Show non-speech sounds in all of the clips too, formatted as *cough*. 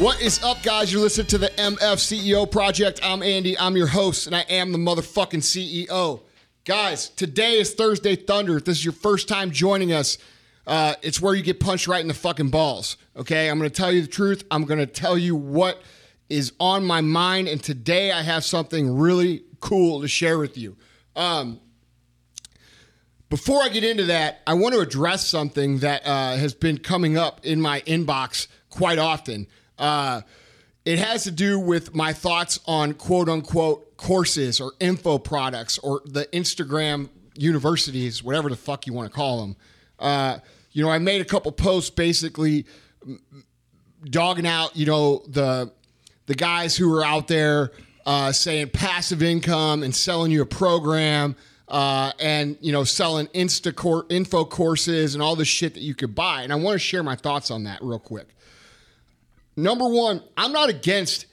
What is up, guys? You're listening to the MF CEO Project. I'm Andy. I'm your host, and I am the motherfucking CEO. Guys, today is Thursday Thunder. If this is your first time joining us, uh, it's where you get punched right in the fucking balls. Okay, I'm to tell you the truth. I'm to tell you what is on my mind, and today I have something really cool to share with you. Um, before I get into that, I want to address something that uh, has been coming up in my inbox quite often. Uh, it has to do with my thoughts on quote unquote courses or info products or the Instagram universities, whatever the fuck you want to call them. Uh, you know, I made a couple posts basically dogging out, you know, the the guys who are out there uh, saying passive income and selling you a program uh, and you know selling insta info courses and all the shit that you could buy. And I want to share my thoughts on that real quick. Number one, I'm not against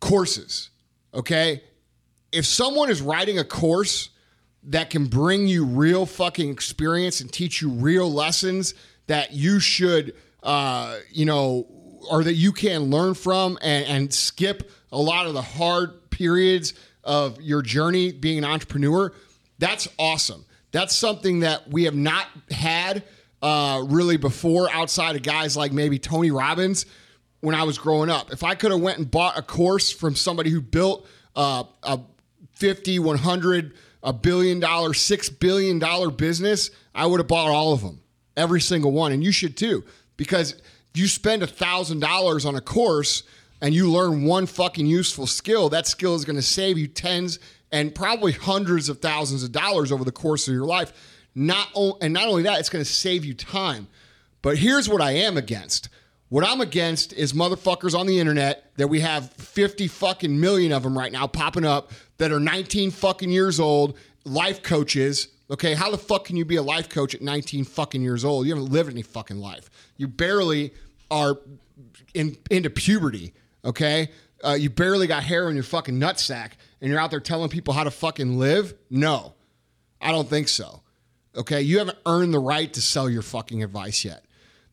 courses. Okay, if someone is writing a course that can bring you real fucking experience and teach you real lessons that you should, uh, you know, or that you can learn from and, and skip a lot of the hard periods of your journey being an entrepreneur, that's awesome. That's something that we have not had uh, really before outside of guys like maybe Tony Robbins when I was growing up. If I could have went and bought a course from somebody who built uh, a 50, 100, a billion dollar, six billion dollar business, I would have bought all of them, every single one. And you should too, because you spend a thousand dollars on a course and you learn one fucking useful skill, that skill is going to save you tens and probably hundreds of thousands of dollars over the course of your life. Not o- and not only that, it's going to save you time. But here's what I am against. What I'm against is motherfuckers on the internet that we have 50 fucking million of them right now popping up that are 19 fucking years old, life coaches. Okay, how the fuck can you be a life coach at 19 fucking years old? You haven't lived any fucking life. You barely are in, into puberty. Okay, uh, you barely got hair in your fucking nutsack, and you're out there telling people how to fucking live. No, I don't think so. Okay, you haven't earned the right to sell your fucking advice yet.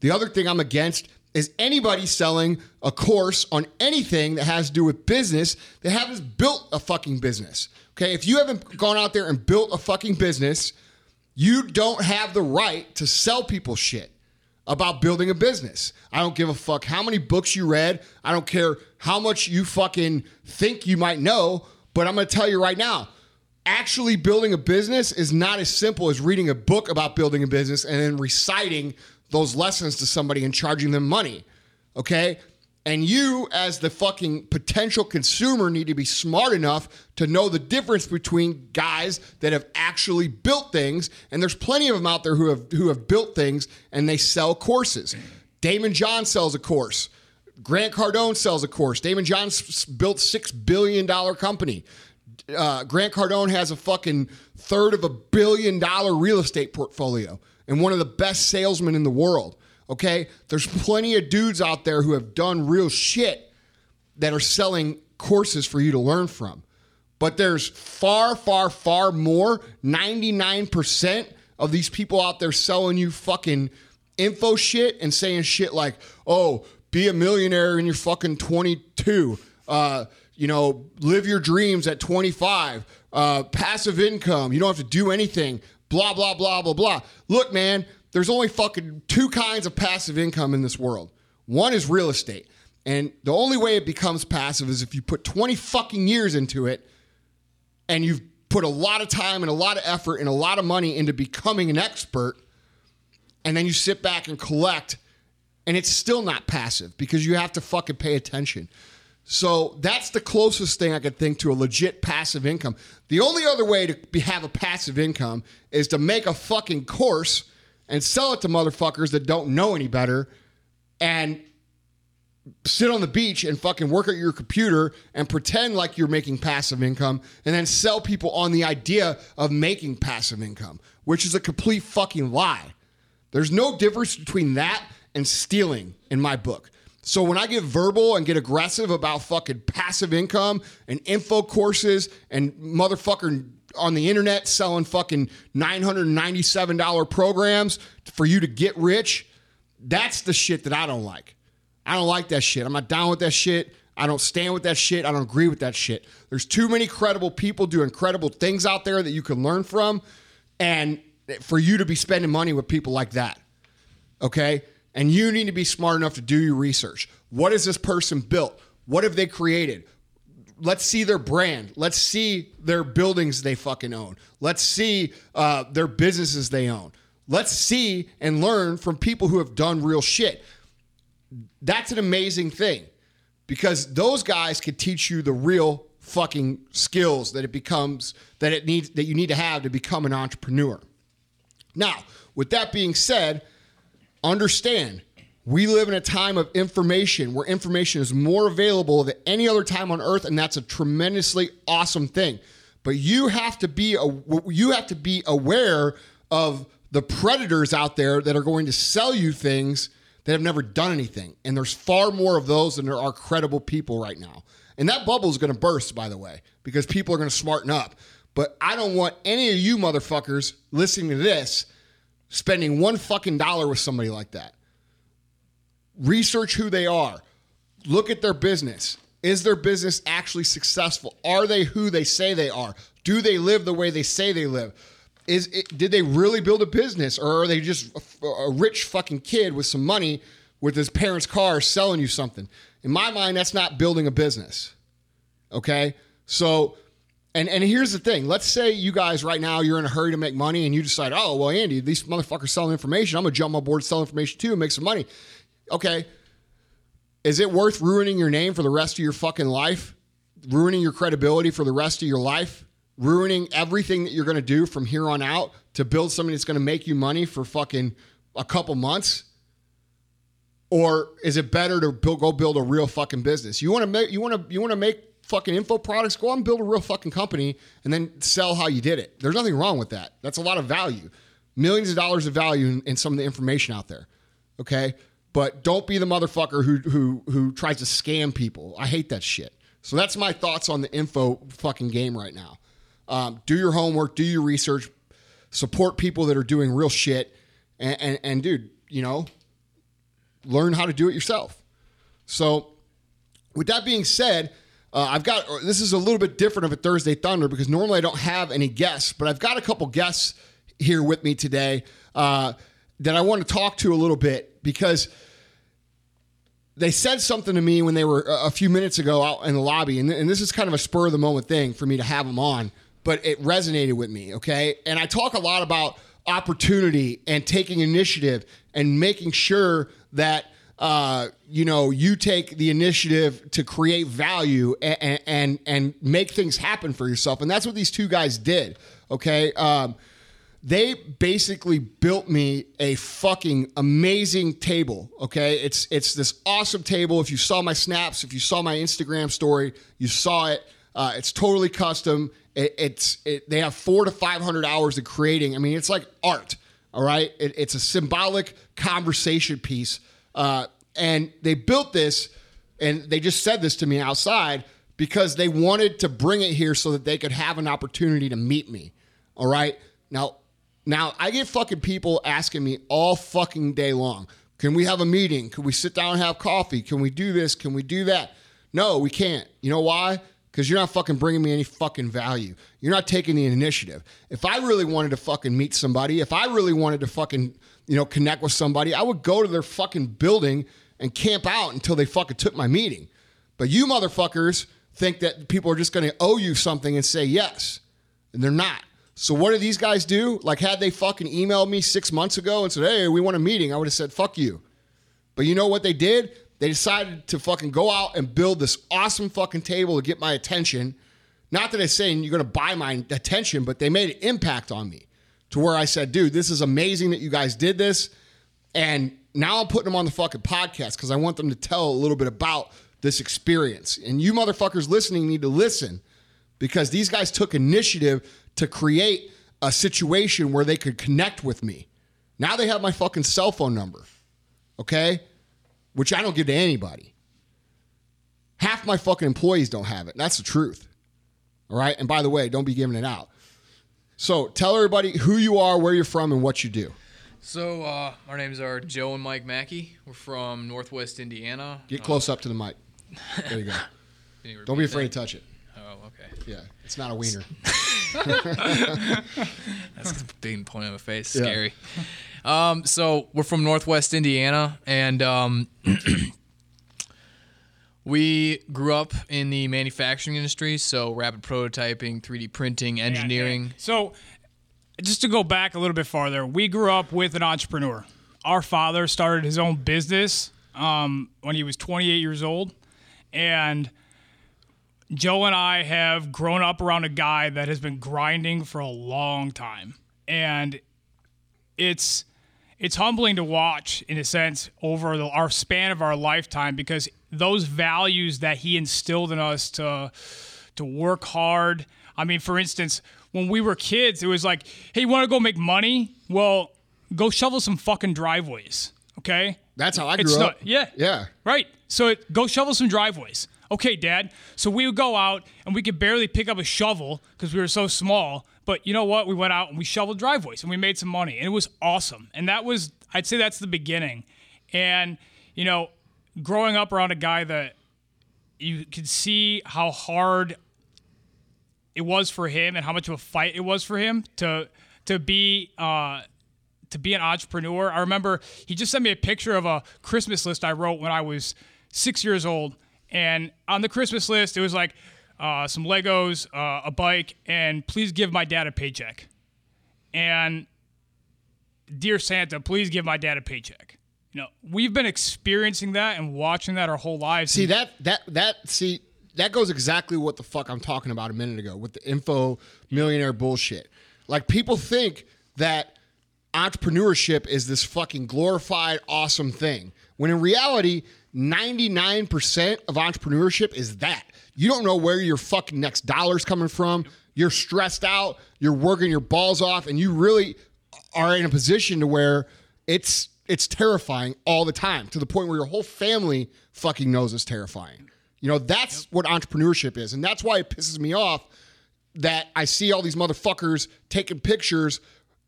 The other thing I'm against is anybody selling a course on anything that has to do with business that haven't built a fucking business. Okay, if you haven't gone out there and built a fucking business, you don't have the right to sell people shit about building a business. I don't give a fuck how many books you read. I don't care how much you fucking think you might know, but I'm to tell you right now, actually building a business is not as simple as reading a book about building a business and then reciting those lessons to somebody and charging them money. Okay? And you, as the fucking potential consumer, need to be smart enough to know the difference between guys that have actually built things, and there's plenty of them out there who have who have built things and they sell courses. Daymond John sells a course. Grant Cardone sells a course. Daymond John built six billion dollar company. Uh, Grant Cardone has a fucking third of a billion dollar real estate portfolio and one of the best salesmen in the world. Okay, there's plenty of dudes out there who have done real shit that are selling courses for you to learn from. But there's far, far, far more. 99% of these people out there selling you fucking info shit and saying shit like, oh, be a millionaire in your fucking 22. Uh, you know, live your dreams at 25. Uh, passive income. You don't have to do anything. Blah, blah, blah, blah, blah. Look, man, there's only fucking two kinds of passive income in this world. One is real estate. And the only way it becomes passive is if you put 20 fucking years into it and you've put a lot of time and a lot of effort and a lot of money into becoming an expert, and then you sit back and collect, and it's still not passive because you have to fucking pay attention. So that's the closest thing I could think to a legit passive income. The only other way to be, have a passive income is to make a fucking course and sell it to motherfuckers that don't know any better and sit on the beach and fucking work at your computer and pretend like you're making passive income and then sell people on the idea of making passive income, which is a complete fucking lie. There's no difference between that and stealing in my book. So when I get verbal and get aggressive about fucking passive income and info courses and motherfucker on the internet selling fucking $997 programs for you to get rich, that's the shit that I don't like. I don't like that shit. I'm not down with that shit. I don't stand with that shit. I don't agree with that shit. There's too many credible people do incredible things out there that you can learn from. And for you to be spending money with people like that. Okay? And you need to be smart enough to do your research. What has this person built? What have they created? Let's see their brand. Let's see their buildings they fucking own. Let's see uh, their businesses they own. Let's see and learn from people who have done real shit. That's an amazing thing because those guys can teach you the real fucking skills that it becomes that it needs that you need to have to become an entrepreneur. Now, with that being said, understand we live in a time of information where information is more available than any other time on earth and that's a tremendously awesome thing. But you have to be a, you have to be aware of the predators out there that are going to sell you things that have never done anything. And there's far more of those than there are credible people right now. And that bubble is going to burst, by the way, because people are going to smarten up. But I don't want any of you motherfuckers listening to this spending one fucking dollar with somebody like that. Research who they are. Look at their business. Is their business actually successful? Are they who they say they are? Do they live the way they say they live? Is it, did they really build a business or are they just a, a rich fucking kid with some money with his parents' car selling you something? In my mind, that's not building a business. Okay? So, and and here's the thing. Let's say you guys right now you're in a hurry to make money and you decide, oh well, Andy, these motherfuckers selling information. I'm gonna jump on board, sell information too, and make some money. Okay. Is it worth ruining your name for the rest of your fucking life? Ruining your credibility for the rest of your life? ruining everything that you're to do from here on out to build something that's to make you money for fucking a couple months? Or is it better to go build a real fucking business? You want to make you want to you want to make fucking info products? Go out and build a real fucking company and then sell how you did it. There's nothing wrong with that. That's a lot of value, millions of dollars of value in, in some of the information out there. Okay, but don't be the motherfucker who who who tries to scam people. I hate that shit. So that's my thoughts on the info fucking game right now. Um, do your homework, do your research, support people that are doing real shit, and, and, and dude, you know, learn how to do it yourself. So, with that being said, uh, I've got this is a little bit different of a Thursday Thunder because normally I don't have any guests, but I've got a couple guests here with me today uh, that I want to talk to a little bit because they said something to me when they were a few minutes ago out in the lobby, and, and this is kind of a spur of the moment thing for me to have them on but it resonated with me. Okay. And I talk a lot about opportunity and taking initiative and making sure that uh, you know you take the initiative to create value and, and and make things happen for yourself. And that's what these two guys did okay? Um, they basically built me a fucking amazing table okay? It's it's this awesome table. If you saw my snaps if you saw my instagram story you saw it. Uh, it's totally custom. It, it's it, they have four to five hundred hours of creating. I mean, it's like art. All right, it, it's a symbolic conversation piece, uh, and they built this, and they just said this to me outside because they wanted to bring it here so that they could have an opportunity to meet me. All right, now, now I get fucking people asking me all fucking day long. Can we have a meeting? Can we sit down and have coffee? Can we do this? Can we do that? No, we can't. You know why? Because you're not fucking bringing me any fucking value. You're not taking the initiative. If I really wanted to fucking meet somebody, if I really wanted to fucking, you know, connect with somebody, I would go to their fucking building and camp out until they fucking took my meeting. But you motherfuckers think that people are just going to owe you something and say yes, and they're not. So what do these guys do? Like, had they fucking emailed me six months ago and said, "Hey, we want a meeting," I would have said, "Fuck you." But you know what they did? They decided to fucking go out and build this awesome fucking table to get my attention. Not that I'm saying you're going to buy my attention, but they made an impact on me to where I said, dude, this is amazing that you guys did this. And now I'm putting them on the fucking podcast because I want them to tell a little bit about this experience. And you motherfuckers listening need to listen because these guys took initiative to create a situation where they could connect with me. Now they have my fucking cell phone number. Okay? Which I don't give to anybody. Half my fucking employees don't have it. That's the truth. All right. And by the way, don't be giving it out. So tell everybody who you are, where you're from, and what you do. So uh, our names are Joe and Mike Maki. We're from Northwest Indiana. Get close up to the mic. There you go. *laughs* You Don't be afraid that? to touch it. Oh, okay. Yeah, it's not a wiener. *laughs* *laughs* That's being pointed in the face. Yeah. Scary. Um, so we're from Northwest Indiana, and um, *clears throat* we grew up in the manufacturing industry. So rapid prototyping, 3D printing, engineering. So, just to go back a little bit farther, we grew up with an entrepreneur. Our father started his own business um, when he was 28 years old, and Joe and I have grown up around a guy that has been grinding for a long time, and it's it's humbling to watch in a sense over the, our span of our lifetime because those values that he instilled in us to to work hard. I mean, for instance, when we were kids, it was like, "Hey, you want to go make money? Well, go shovel some fucking driveways." Okay? That's how I grew It's up. not- yeah. Yeah. Right. So it, go shovel some driveways. Okay, Dad. So we would go out and we could barely pick up a shovel because we were so small. But you know what? We went out and we shoveled driveways and we made some money and it was awesome. And that was, I'd say that's the beginning. And, you know, growing up around a guy that you could see how hard it was for him and how much of a fight it was for him to to be uh, to be an entrepreneur. I remember he just sent me a picture of a Christmas list I wrote when I was six years old, and on the Christmas list it was like uh, some Legos, uh, a bike, and please give my dad a paycheck. And dear Santa, please give my dad a paycheck. You know, we've been experiencing that and watching that our whole lives. See that that that see that goes exactly what the fuck I'm talking about a minute ago with the info millionaire bullshit. Like people think that entrepreneurship is this fucking glorified awesome thing. When in reality, 99% of entrepreneurship is that. You don't know where your fucking next dollar's coming from. You're stressed out, you're working your balls off and you really are in a position to where it's it's terrifying all the time to the point where your whole family fucking knows it's terrifying. You know, that's what entrepreneurship is. And that's why it pisses me off that I see all these motherfuckers taking pictures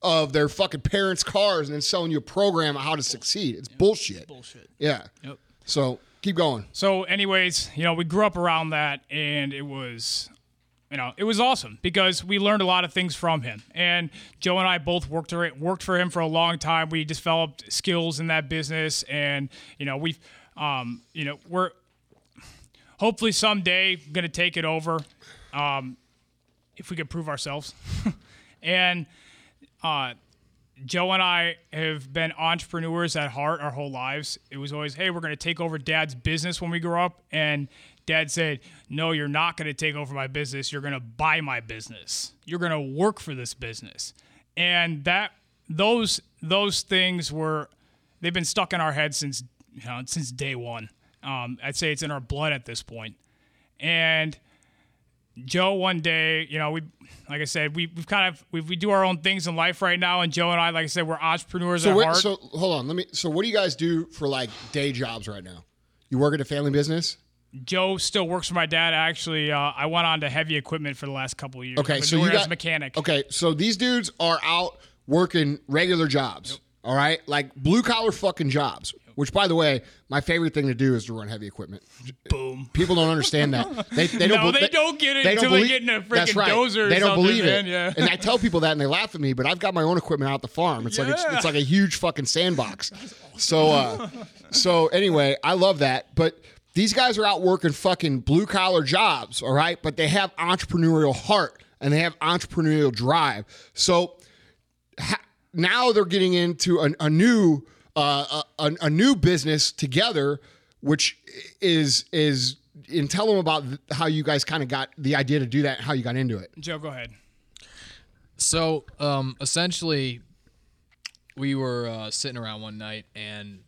of their fucking parents' cars and then selling you a program on how to succeed. It's bullshit. bullshit. Yeah. Yep. So keep going. So, anyways, you know, we grew up around that, and it was, you know, it was awesome because we learned a lot of things from him. And Joe and I both worked for it, worked for him for a long time. We developed skills in that business, and you know, we've, um, you know, we're hopefully someday going to take it over, um, if we could prove ourselves. *laughs* and uh, Joe and I have been entrepreneurs at heart our whole lives. It was always, hey, we're going to take over dad's business when we grow up. And dad said, no, you're not going to take over my business. You're going to buy my business. You're going to work for this business. And that, those, those things were, they've been stuck in our heads since, you know, since day one. Um, I'd say it's in our blood at this point. And, Joe one day, you know, we like I said, we we've kind of we, we do our own things in life right now, and Joe and I, like I said, we're entrepreneurs So at heart. so hold on. Let me so what do you guys do for like day jobs right now? You work at a family business? Joe still works for my dad. Actually, uh, I went on to heavy equipment for the last couple of years. Okay, so you got a mechanic. Okay, so these dudes are out working regular jobs. All right, like blue collar fucking jobs. Which, by the way, my favorite thing to do is to run heavy equipment. Boom. People don't understand that. They, they don't. *laughs* No, be- they don't get it don't until they get in a freaking right. dozer or They don't something, believe man, it. yeah. And I tell people that, and they laugh at me. But I've got my own equipment out at the farm. It's like a, it's like a huge fucking sandbox. *laughs* So, uh, so anyway, I love that. But these guys are out working fucking blue collar jobs. All right, but they have entrepreneurial heart and they have entrepreneurial drive. So ha- now they're getting into a, a new uh, a, a- a new business together, which is is and tell them about how you guys kind of got the idea to do that, and how you got into it. Joe, go ahead. So um, essentially, we were uh, sitting around one night and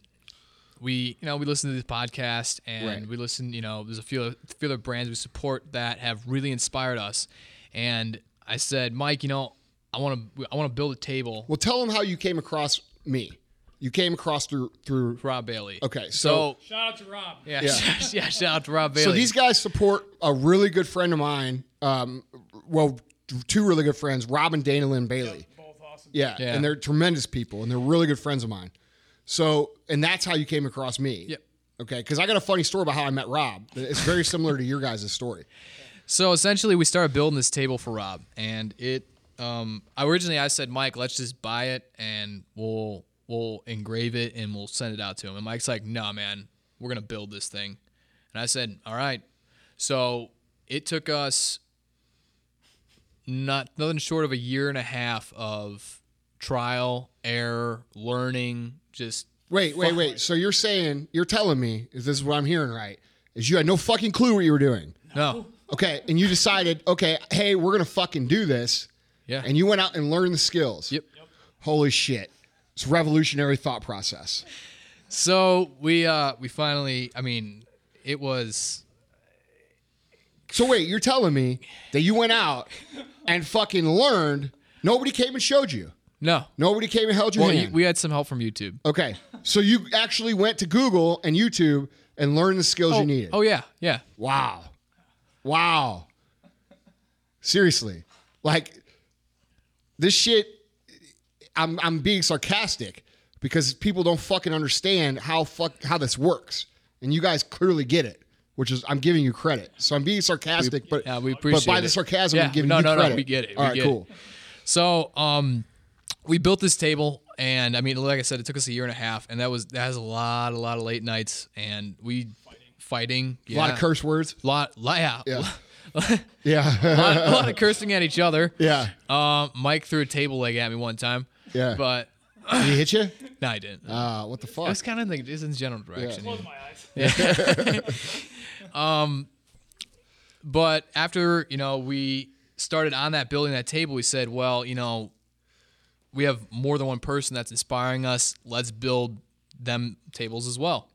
we, you know, we listened to this podcast and Right. we listened. You know, there's a few, a few other brands we support that have really inspired us. And I said, Mike, you know, I want to, I want to build a table. Well, tell them how you came across me. You came across through through. Rob Bailey. Okay, so, so- Shout out to Rob. yeah, Yeah. *laughs* yeah, shout out to Rob Bailey. So these guys support a really good friend of mine. Um, well, two really good friends, Rob and Dana Linn Bailey. Both awesome awesome. Yeah, Yeah. and they're tremendous people, and they're really good friends of mine. So, and that's how you came across me. Yep. Okay, because I got a funny story about how I met Rob. It's very similar to your guys' story. So essentially, we started building this table for Rob, and it. Um, originally, I said, Mike, let's just buy it and we'll we'll engrave it and we'll send it out to him. And Mike's like, Nah, man, we're gonna build this thing. And I said, All right. So it took us not nothing short of a year and a half of trial, error, learning, just Wait, wait, wait. So you're saying you're telling me is this is what I'm hearing right? Is you had no fucking clue what you were doing? no. Okay, and you decided, okay, hey, we're gonna fucking do this, Yeah. and you went out and learned the skills. Yep. Holy shit! It's revolutionary thought process. So we uh we finally I mean, it was So wait, you're telling me that you went out and fucking learned? Nobody came and showed you. no. Nobody came and held your Well, you, hand. we had some help from YouTube. okay, so you actually went to Google and YouTube and learned the skills you needed. Oh yeah, yeah. Wow. Wow. Seriously. Like this shit I'm I'm being sarcastic because people don't fucking understand how fuck how this works. And you guys clearly get it, which is I'm giving you credit. So I'm being sarcastic, but yeah, we but by it. the sarcasm Yeah, I'm giving no, you no, no, credit. we get it, All we right, cool. it. So um we built this table and I mean like I said it took us a year and a half and that was that has a lot a lot of late nights and we fighting, A lot of curse words. lot, lot yeah. *laughs* Yeah. a, lot, a lot of cursing at each other. *laughs* yeah. Um, Mike threw a table leg at me one time. Yeah. But Did he hit you? *laughs* no, I didn't. Uh, what the it fuck? was kind of in the just in general direction. Close my eyes. *laughs* um, But after, you know, we started on that building that table, we said, well, you know, we have more than one person that's inspiring us. Let's build them tables as well.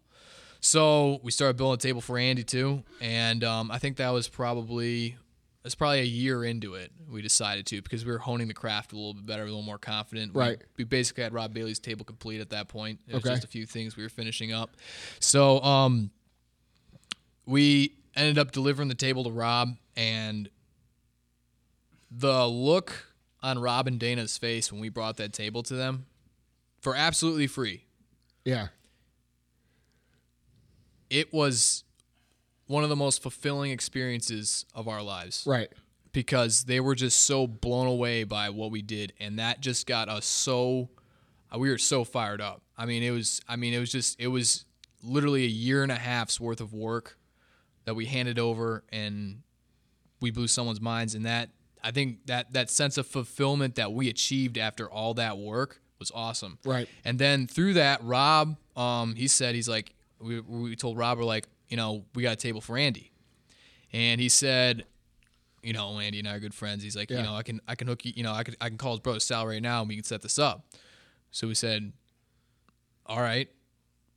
So we started building a table for Andy too, and um, I think that was probably that's probably a year into it. We decided to because we were honing the craft a little bit better, a little more confident. We- Right. We, basically had Rob Bailey's table complete at that point. It was Okay. just a few things we were finishing up. So um, we ended up delivering the table to Rob, and the look on Rob and Dana's face when we brought that table to them for absolutely free. Yeah. It was one of the most fulfilling experiences of our lives Right. because they were just so blown away by what we did, and that just got us so. uh, We were so fired up. I mean, it was. I mean, it was just. It was literally a year and a half's worth of work that we handed over, and we blew someone's minds. And that I think that that sense of fulfillment that we achieved after all that work was awesome. Right. And then through that, Rob, um, he said he's like, we, we told Rob we're like, you know, we got a table for Andy, and he said, you know, Andy and I are good friends. He's like, Yeah. you know, I can I can hook you, you know, I could I can call his brother Sal right now and we can set this up. So we said, all right,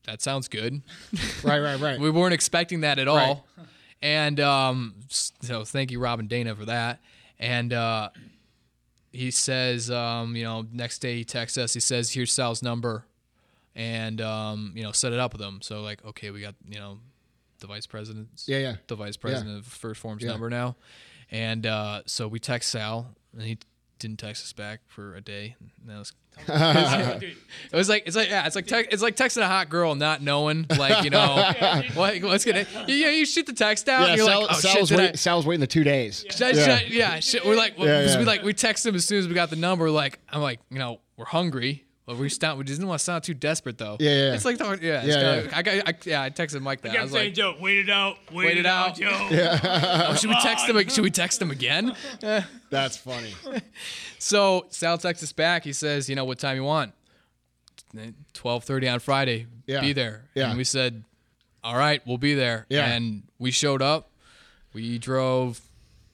that sounds good. *laughs* Right. Right. Right. *laughs* We weren't expecting that at all. And um, so thank you, Rob and Dana, for that. And uh, he says, um, you know, next day he texts us. He says, "Here's Sal's number," and um, you know, set it up with him. So like, okay, we got you know, the vice president's Yeah. Yeah. the vice president of First Form's Yeah. number now. And uh, so we text Sal, and he didn't text us back for a day. And that was *laughs* *laughs* it was like it's like yeah, it's like te- it's like texting a hot girl not knowing like you know *laughs* what what's gonna yeah you shoot the text out Yeah. and you're Sal, like oh Sal shit was wait, I, Sal was waiting the two days. should I- should I- yeah shit we're like Yeah, because we yeah. like we texted him as soon as we got the number like I'm like you know we're hungry but we sound we didn't want to sound too desperate though Yeah, yeah. it's like the- yeah, it's Yeah, kinda- I got I, yeah I texted Mike that I kept was saying, like Joe, wait it out. Wait, Wait it, it out, out. Joe. *laughs* oh, should we text him should we text him again *laughs* That's funny. So Sal texts us back. He says, "You know what time you want? Twelve thirty on Friday. Yeah. Be there." Yeah. And we said, "All right, we'll be there." Yeah. And we showed up. We drove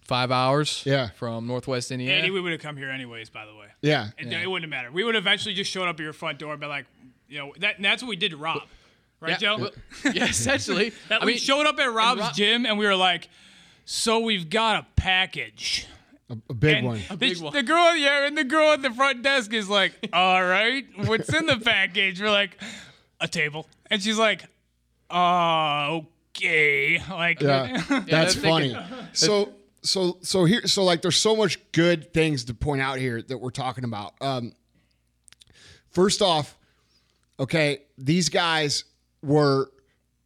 five hours. Yeah. From Northwest Indiana. Andy, we would have come here anyways, by the way. Yeah. It, it wouldn't have mattered. We would have eventually just showed up at your front door and been like, you know, that, and that's what we did to Rob. Right, yeah, Joe? well, *laughs* yeah, essentially. *laughs* That I we mean, showed up at Rob's Rob- gym and we were like, so we've got a package. A, a big And one. The, big one. the girl, yeah, and the girl at the front desk is like, "All right, what's in the package?" We're like, "A table," and she's like, "Uh, okay." Like, Yeah, *laughs* that's they're funny. thinking- So, so, so here, so like, there's so much good things to point out here that we're talking about. Um, First off, okay, these guys were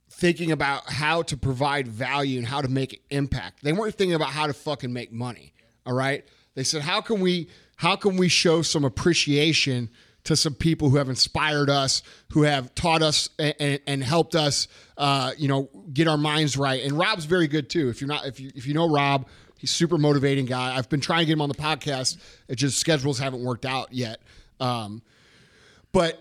thinking about how to provide value and how to make impact. They weren't thinking about how to fucking make money. All right. They said, how can we how can we show some appreciation to some people who have inspired us, who have taught us and, and, and helped us, uh, you know, get our minds right. And Rob's very good too. If you're not, if you if you know Rob, he's super motivating guy. I've been trying to get him on the podcast. It just schedules haven't worked out yet. Um, but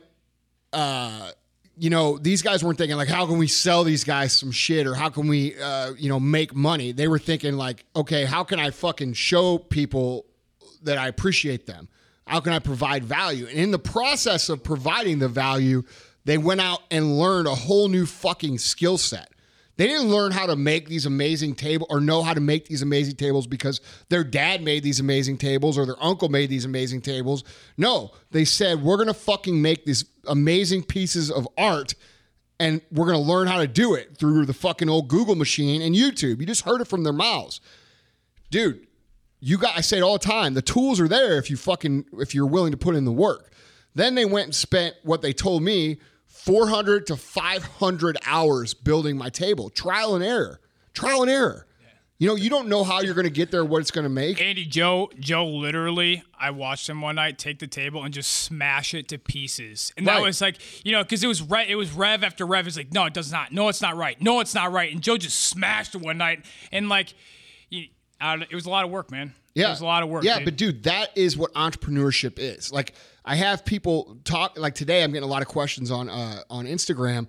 uh, you know, these guys weren't thinking like, how can we sell these guys some shit or how can we, uh, you know, make money? They were thinking like, okay, how can I fucking show people that I appreciate them? How can I provide value? And in the process of providing the value, they went out and learned a whole new fucking skill set. They didn't learn how to make these amazing tables or know how to make these amazing tables because their dad made these amazing tables or their uncle made these amazing tables. No, they said, we're going to fucking make these amazing pieces of art and we're going to learn how to do it through the fucking old Google machine and YouTube. You just heard it from their mouths. Dude, you got I say it all the time. The tools are there if you fucking if you're willing to put in the work. Then they went and spent what they told me 400 to 500 hours building my table. Trial and error. Trial and error. You know, you don't know how you're going to get there, what it's going to make. Andy, Joe, Joe, literally, I watched him one night take the table and just smash it to pieces, and that was like, you know, because it was re- it was rev after rev. It's like, no, it does not. No, it's not right. No, it's not right. And Joe just smashed it one night, and like, you, it was a lot of work, man. Yeah. it was a lot of work. Yeah, dude. but dude, that is what entrepreneurship is. Like I have people talk like today I'm getting a lot of questions on uh on Instagram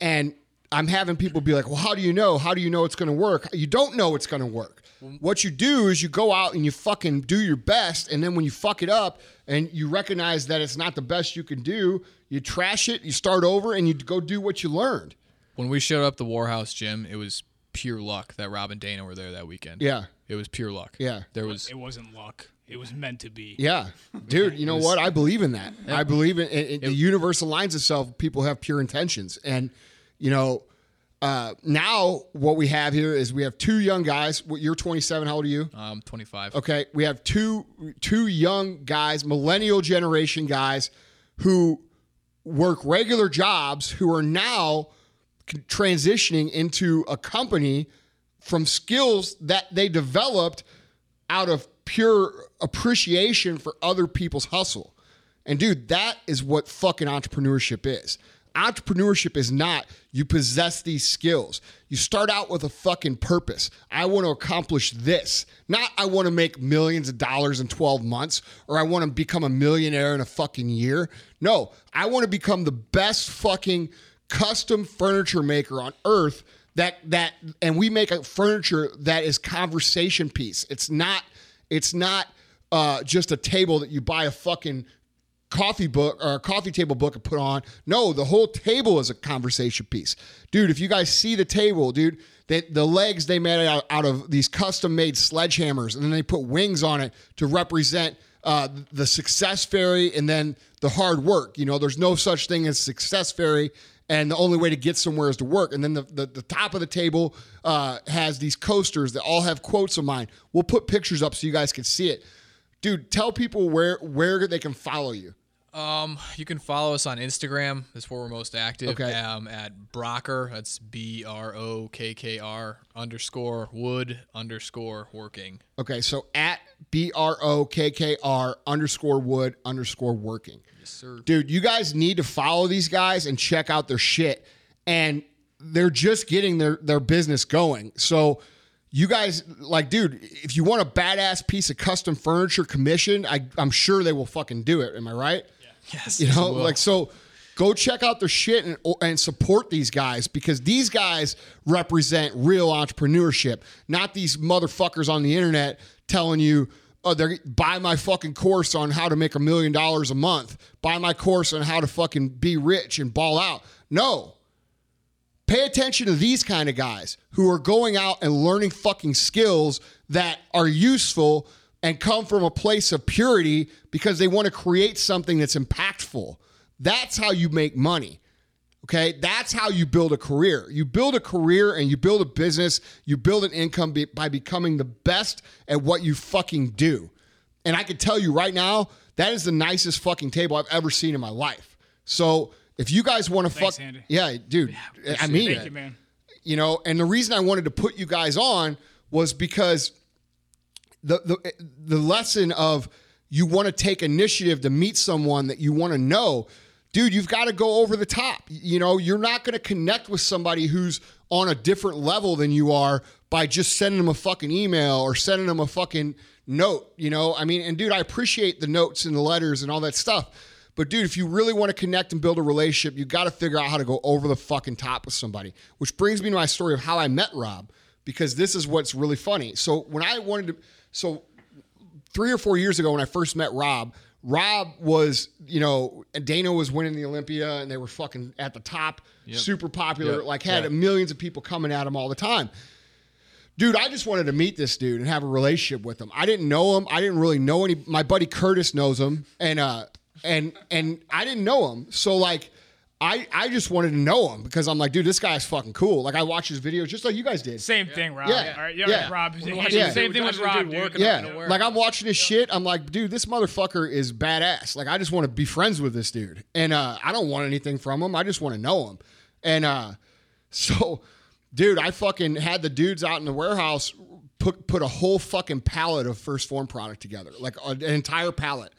and I'm having people be like, "Well, how do you know? How do you know it's going to work?" You don't know it's going to work. What you do is you go out and you fucking do your best and then when you fuck it up and you recognize that it's not the best you can do, you trash it, you start over and you go do what you learned. When we showed up the Warhouse gym, it was pure luck that Rob and Dana were there that weekend. Yeah. It was pure luck. Yeah. There was it wasn't luck. It was meant to be. Yeah, dude. You know what? I believe in that. I believe in, in, in the universe aligns itself. People have pure intentions, and you know, uh, now what we have here is we have two young guys. You're 27. How old are you? um 25. Okay, we have two two young guys, millennial generation guys, who work regular jobs, who are now transitioning into a company from skills that they developed out of pure appreciation for other people's hustle. And dude, that is what fucking entrepreneurship is. Entrepreneurship is not you possess these skills. You start out with a fucking purpose. I want to accomplish this. Not I want to make millions of dollars in 12 months or I want to become a millionaire in a fucking year. No, I want to become the best fucking custom furniture maker on earth that that and we make a furniture that is conversation piece. It's not it's not uh, just a table that you buy a fucking coffee book or a coffee table book and put on. No, the whole table is a conversation piece. Dude, if you guys see the table, dude, they, the legs they made out, out of these custom made sledgehammers and then they put wings on it to represent uh, the success fairy and then the hard work. You know, there's no such thing as success fairy. And the only way to get somewhere is to work. And then the, the, the top of the table uh, has these coasters that all have quotes of mine. We'll put pictures up so you guys can see it. Dude, tell people where where they can follow you. Um, you can follow us on Instagram. That's where we're most active. Okay. Um, at Brokkr. That's B R O K K R underscore Wood underscore Working. Okay, so at B R O K K R underscore wood underscore working. Yes, sir. Dude, you guys need to follow these guys and check out their shit. And they're just getting their, their business going. So you guys like, dude, if you want a badass piece of custom furniture commissioned, I, I'm sure they will fucking do it. Am I right? Yes. You know, will. like so go check out their shit and and support these guys because these guys represent real entrepreneurship, not these motherfuckers on the internet telling you Oh, they're buy my fucking course on how to make a million dollars a month. Buy my course on how to fucking be rich and ball out. No, pay attention to these kind of guys who are going out and learning fucking skills that are useful and come from a place of purity because they want to create something that's impactful. That's how you make money. Okay, that's how you build a career. You build a career and you build a business, you build an income be- by becoming the best at what you fucking do. And I can tell you right now that is the nicest fucking table I've ever seen in my life. So if you guys want to fuck, Andy. yeah, dude, I mean Thank it you, man. you know and the reason i wanted to put you guys on was because the the, the lesson of you want to take initiative to meet someone that you want to know dude you've got to go over the top you know you're not going to connect with somebody who's on a different level than you are by just sending them a fucking email or sending them a fucking note you know i mean and dude i appreciate the notes and the letters and all that stuff but dude, if you really want to connect and build a relationship, you got to figure out how to go over the fucking top with somebody. Which brings me to my story of how I met Rob, because this is what's really funny. So when I wanted to, so three or four years ago when I first met Rob, Rob was, you know, Dana was winning the Olympia and they were fucking at the top, super popular, Yep. like had Yeah. millions of people coming at him all the time. Dude, I just wanted to meet this dude and have a relationship with him. I didn't know him. I didn't really know any. My buddy Curtis knows him, and uh, and and I didn't know him. So like, I I just wanted to know him because I'm like, dude, this guy's fucking cool. Like I watch his videos just like you guys did. Same thing, Rob. Yeah. All right, yeah, Yeah. Rob. watch his Same thing with Rob, dude dude. working Yeah, up in a warehouse. like I'm watching his shit. I'm like, dude, this motherfucker is badass. Like I just want to be friends with this dude, and uh, I don't want anything from him. I just want to know him. And uh, *laughs* so, dude, I fucking had the dudes out in the warehouse put put a whole fucking pallet of first form product together, like an entire pallet,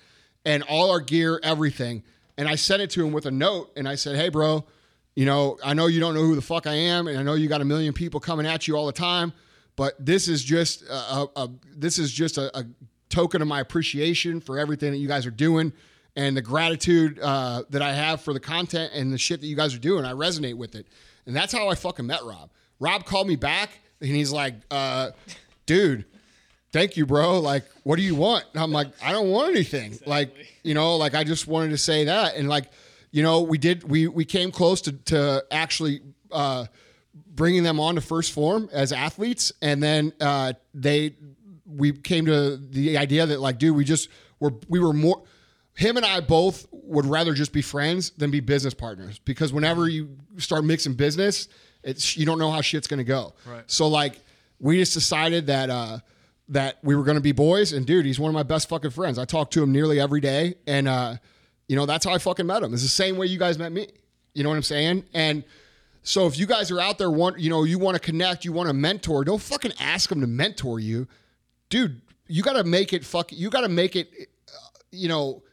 and all our gear, everything. And I sent it to him with a note, and I said, hey, bro. You know, I know you don't know who the fuck I am, and I know you got a million people coming at you all the time, but this is just a, a, this is just a, a token of my appreciation for everything that you guys are doing and the gratitude uh, that I have for the content and the shit that you guys are doing. I resonate with it, and that's how I fucking met Rob. Rob called me back, and he's like, uh, "Dude, thank you, bro. Like, what do you want? And I'm like, I don't want anything. Like, you know, like I just wanted to say that. And like, you know, we did, we, we came close to, to actually, uh, bringing them on to first form as athletes. And then, uh, they, we came to the idea that like, dude, we just were, we were more, him and I both would rather just be friends than be business partners because whenever you start mixing business, it's, you don't know how shit's going to go. Right. So like, we just decided that, uh, that we were going to be boys. And dude, he's one of my best fucking friends. I talk to him nearly every day. And, uh, you know, that's how I fucking met him. It's the same way you guys met me. You know what I'm saying? And so if you guys are out there, want, you know, you want to connect, you want to mentor, don't fucking ask them to mentor you. Dude, you got to make it fuck, you got to make it, uh, you know,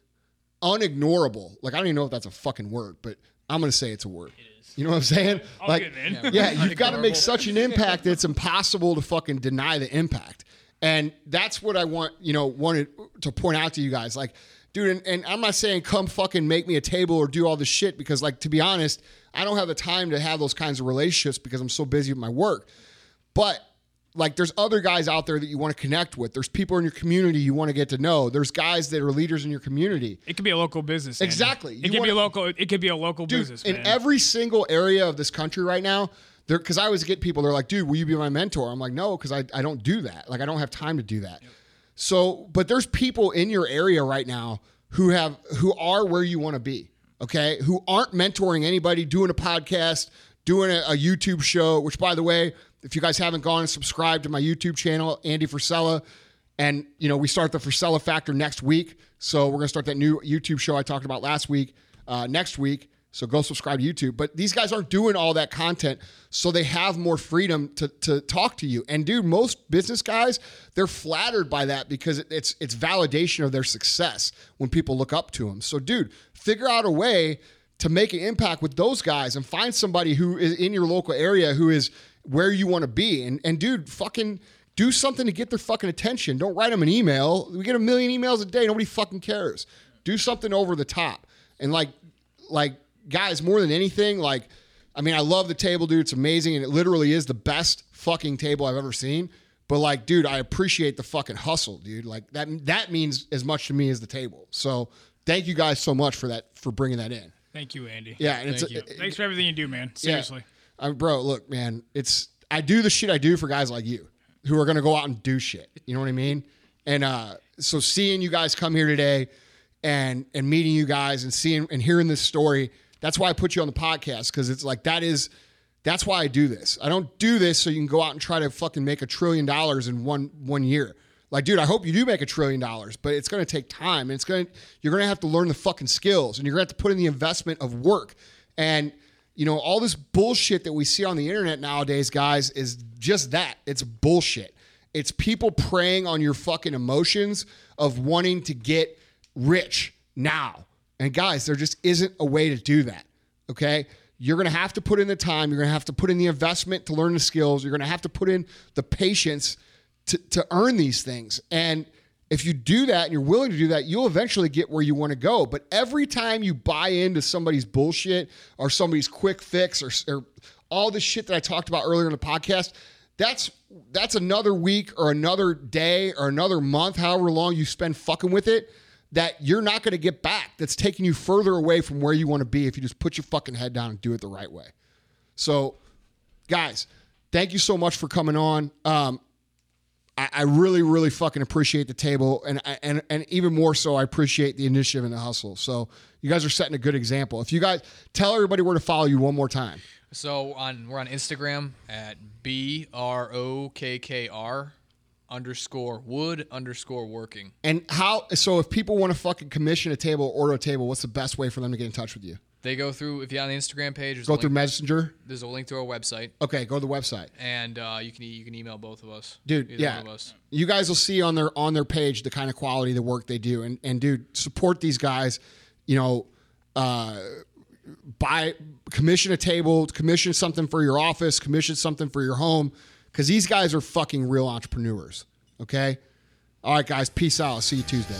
unignorable. Like, I don't even know if that's a fucking word, but I'm going to say it's a word. You know what I'm saying? I'll like, in. yeah, *laughs* you've got to make such an impact that it's impossible to fucking deny the impact. And that's what I want, you know, wanted to point out to you guys. Like, dude, and, and I'm not saying come fucking make me a table or do all this shit because, like, to be honest, I don't have the time to have those kinds of relationships because I'm so busy with my work. But like there's other guys out there that you want to connect with. There's people in your community you want to get to know. There's guys that are leaders in your community. It could be a local business. Andy. Exactly. You It could be a local. It could be a local Dude, business. in man. every single area of this country right now, there because I always get people, they're like, dude, will you be my mentor? I'm like, no, because I, I don't do that. Like I don't have time to do that. So, but there's people in your area right now who have who are where you want to be, okay? Who aren't mentoring anybody, doing a podcast, doing a, a YouTube show, which by the way, if you guys haven't gone and subscribed to my YouTube channel, Andy Frisella, and you know, we start the Frisella Factor next week. So we're gonna start that new YouTube show I talked about last week, uh, next week. So go subscribe to YouTube. But these guys aren't doing all that content, so they have more freedom to, to talk to you. And dude, most business guys, they're flattered by that because it's it's validation of their success when people look up to them. So dude, figure out a way to make an impact with those guys and find somebody who is in your local area who is where you want to be. And and dude, fucking do something to get their fucking attention. Don't write them an email. We get a million emails a day. Nobody fucking cares. Do something over the top. And like like guys, more than anything, like I mean, I love the table, dude. It's amazing, and it literally is the best fucking table I've ever seen. But like, dude, I appreciate the fucking hustle, dude. Like that that means as much to me as the table. So thank you guys so much for that for bringing that in. Thank you, Andy. Yeah, and it's Thank you. it- Thanks for everything you do, man. Seriously. yeah. Uh, bro, look, man, it's I do the shit I do for guys like you who are gonna go out and do shit. You know what I mean? And uh, so seeing you guys come here today and and meeting you guys and seeing and hearing this story, that's why I put you on the podcast because it's like that is that's why I do this. I don't do this so you can go out and try to fucking make a trillion dollars in one one year. Like, dude, I hope you do make a trillion dollars, but it's going to take time. And it's going to, you're going to have to learn the fucking skills and you're going to have to put in the investment of work. And, you know, all this bullshit that we see on the internet nowadays, guys, is just that. It's bullshit. It's people preying on your fucking emotions of wanting to get rich now. And guys, there just isn't a way to do that. Okay. You're going to have to put in the time. You're going to have to put in the investment to learn the skills. You're going to have to put in the patience to, to earn these things. And if you do that and you're willing to do that, you'll eventually get where you want to go. But every time you buy into somebody's bullshit or somebody's quick fix or, or all the shit that I talked about earlier in the podcast, that's that's another week or another day or another month, however long you spend fucking with it, that you're not going to get back. That's taking you further away from where you want to be if you just put your fucking head down and do it the right way. So, guys, thank you so much for coming on. Um, I, I really, really fucking appreciate the table, and and and even more so, I appreciate the initiative and the hustle. So, you guys are setting a good example. If you guys tell everybody where to follow you one more time. So on we're on Instagram at B R O K K R underscore wood underscore working. And how? So if people want to fucking commission a table or order a table, what's the best way for them to get in touch with you? They go through if you're on the Instagram page. Go through Messenger. There's a link to our website, Okay, go to the website, and uh, you can you can email both of us, dude. Yeah, us. you guys will see on their on their page the kind of quality of the work they do, and and dude, support these guys. You know, uh, buy commission a table, commission something for your office, commission something for your home, because these guys are fucking real entrepreneurs. Okay. All right, guys. Peace out. I'll see you Tuesday.